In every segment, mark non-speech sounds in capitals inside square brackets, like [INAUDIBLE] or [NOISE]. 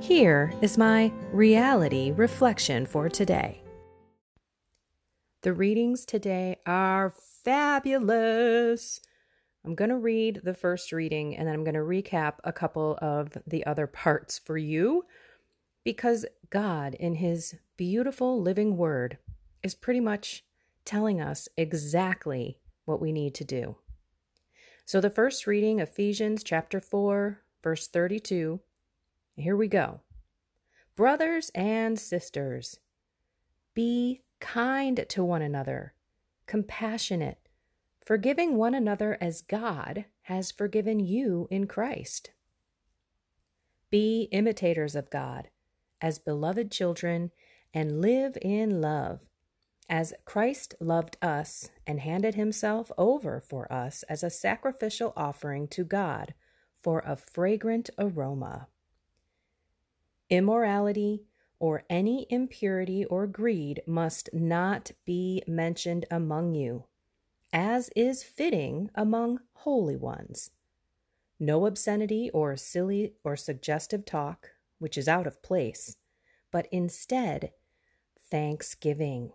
Here is my reality reflection for today. The readings today are fabulous. I'm going to read the first reading and then I'm going to recap a couple of the other parts for you because God, in His beautiful living word, is pretty much telling us exactly what we need to do. So, the first reading, Ephesians chapter 4, verse 32, here we go. Brothers and sisters, be kind to one another, compassionate, forgiving one another as God has forgiven you in Christ. Be imitators of God as beloved children and live in love, as Christ loved us and handed himself over for us as a sacrificial offering to God for a fragrant aroma. Immorality or any impurity or greed must not be mentioned among you, as is fitting among holy ones. No obscenity or silly or suggestive talk, which is out of place, but instead, thanksgiving.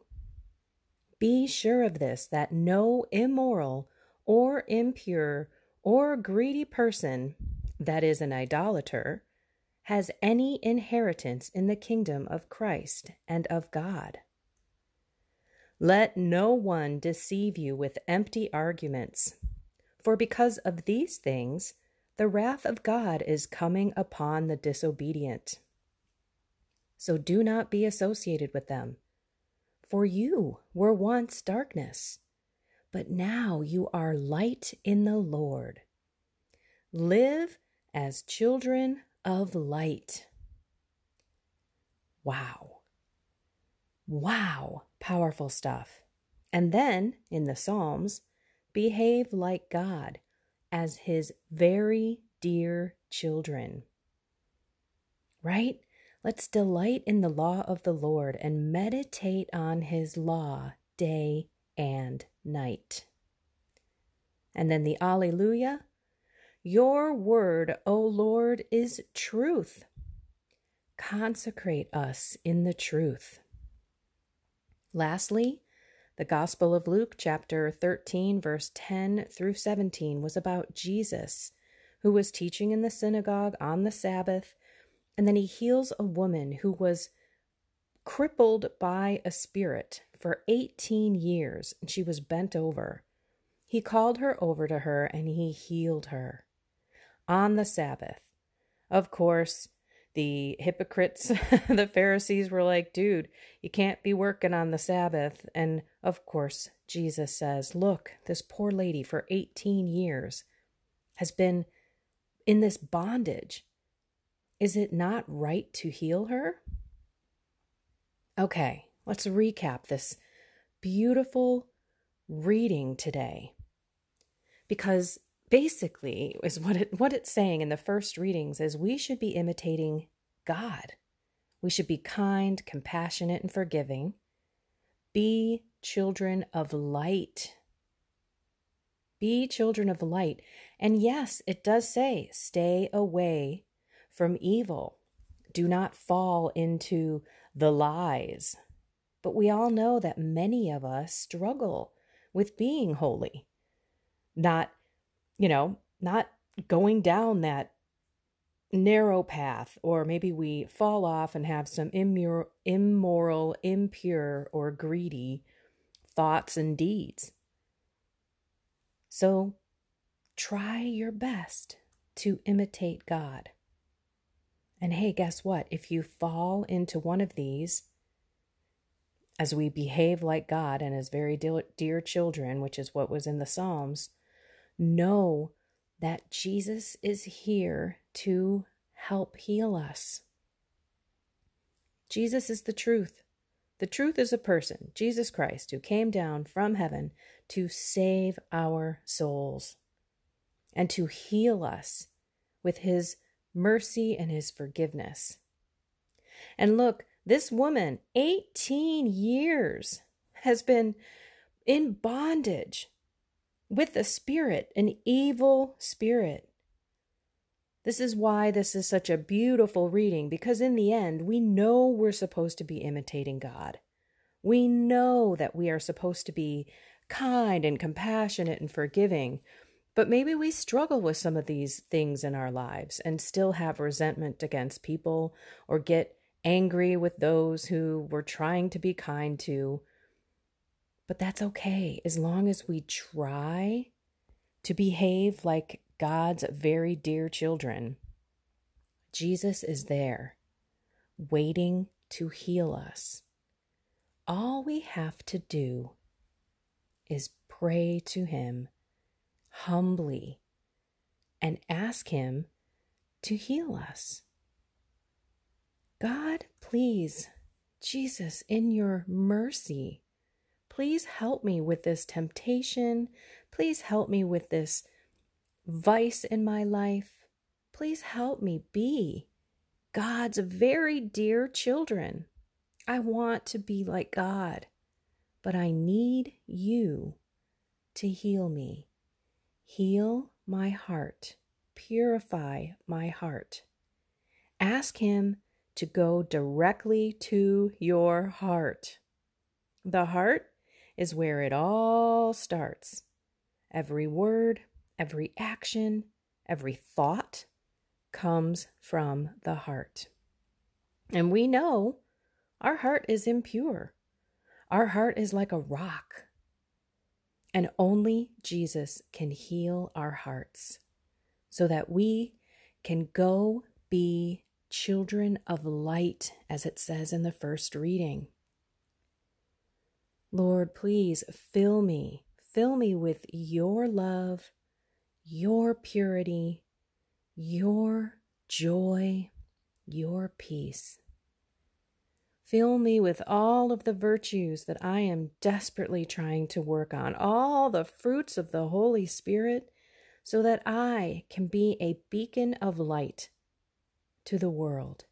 Be sure of this that no immoral or impure or greedy person, that is, an idolater, has any inheritance in the kingdom of Christ and of God. Let no one deceive you with empty arguments, for because of these things the wrath of God is coming upon the disobedient. So do not be associated with them, for you were once darkness, but now you are light in the Lord. Live as children of light. Wow. Wow. Powerful stuff. And then in the Psalms, behave like God as his very dear children. Right? Let's delight in the law of the Lord and meditate on his law day and night. And then the Alleluia your word, O Lord, is truth. Consecrate us in the truth. Lastly, the Gospel of Luke, chapter 13, verse 10 through 17, was about Jesus, who was teaching in the synagogue on the Sabbath, and then he heals a woman who was crippled by a spirit for 18 years, and she was bent over. He called her over to her and he healed her on the Sabbath. Of course, the hypocrites, [LAUGHS] the Pharisees were like, dude, you can't be working on the Sabbath. And of course, Jesus says, look, this poor lady for 18 years has been in this bondage. Is it not right to heal her? Okay, let's recap this beautiful reading today. Because basically is what it what it's saying in the first readings is we should be imitating God. We should be kind, compassionate and forgiving. Be children of light. Be children of light. And yes, it does say stay away from evil. Do not fall into the lies. But we all know that many of us struggle with being holy, not you know, not going down that narrow path, or maybe we fall off and have some immor- immoral, impure, or greedy thoughts and deeds. So try your best to imitate God. And hey, guess what? If you fall into one of these, as we behave like God and as very dear children, which is what was in the Psalms, know that Jesus is here to help heal us. Jesus is the truth. The truth is a person, Jesus Christ, who came down from heaven to save our souls and to heal us with his mercy and his forgiveness. And look, this woman, 18 years, has been in bondage with the spirit, an evil spirit. This is why this is such a beautiful reading, because in the end, we know we're supposed to be imitating God. We know that we are supposed to be kind and compassionate and forgiving, but maybe we struggle with some of these things in our lives and still have resentment against people or get angry with those who we're trying to be kind to. But that's okay as long as we try to behave like God's very dear children. Jesus is there, waiting to heal us. All we have to do is pray to Him humbly and ask Him to heal us. God, please, Jesus, in your mercy, please help me with this temptation. Please help me with this vice in my life. Please help me be God's very dear children. I want to be like God, but I need you to heal me. Heal my heart, purify my heart. Ask Him to go directly to your heart. The heart is where it all starts. Every word, every action, every thought comes from the heart. And we know our heart is impure. Our heart is like a rock. And only Jesus can heal our hearts so that we can go be children of light, as it says in the first reading. Lord, please fill me, fill me with your love your purity, your joy, your peace. Fill me with all of the virtues that I am desperately trying to work on, all the fruits of the Holy Spirit, so that I can be a beacon of light to the world.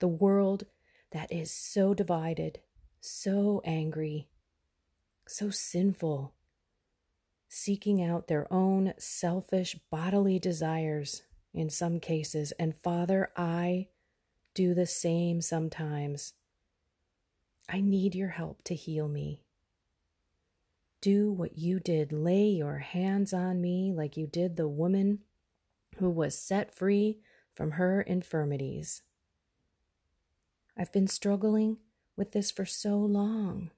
The world that is so divided, so angry, so sinful, seeking out their own selfish bodily desires in some cases. And Father, I do the same sometimes. I need your help to heal me. Do what you did. Lay your hands on me like you did the woman who was set free from her infirmities. I've been struggling with this for so long.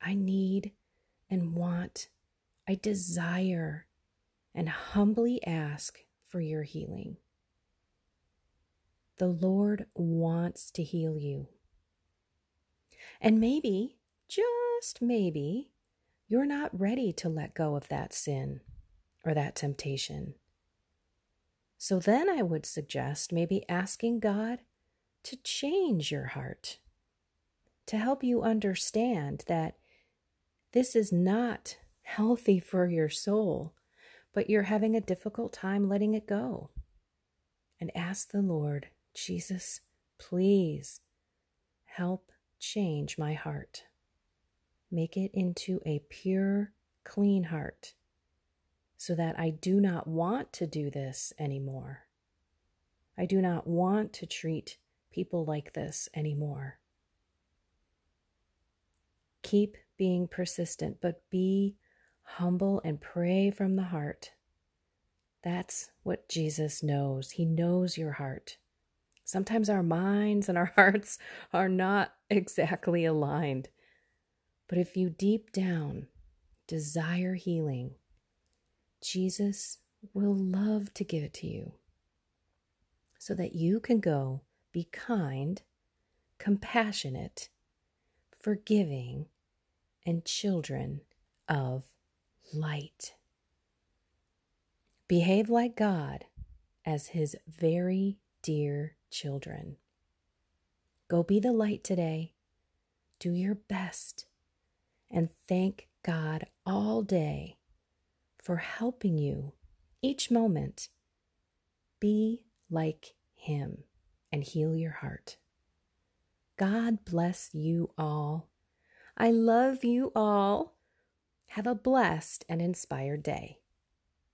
I need and want I desire and humbly ask for your healing. The Lord wants to heal you. And maybe, just maybe, you're not ready to let go of that sin or that temptation. So then I would suggest maybe asking God to change your heart, to help you understand that this is not healthy for your soul, but you're having a difficult time letting it go. And ask the Lord, Jesus, please help change my heart. Make it into a pure, clean heart so that I do not want to do this anymore. I do not want to treat people like this anymore. Keep being persistent, but be humble and pray from the heart That's what Jesus knows. He knows your heart. Sometimes our minds and our [LAUGHS] hearts are not exactly aligned. But if you deep down desire healing, Jesus will love to give it to you so that you can go be kind, compassionate, forgiving, and children of light. Behave like God as His very dear children. Go be the light today. Do your best and thank God all day for helping you each moment be like Him and heal your heart. God bless you all. I love you all. Have a blessed and inspired day.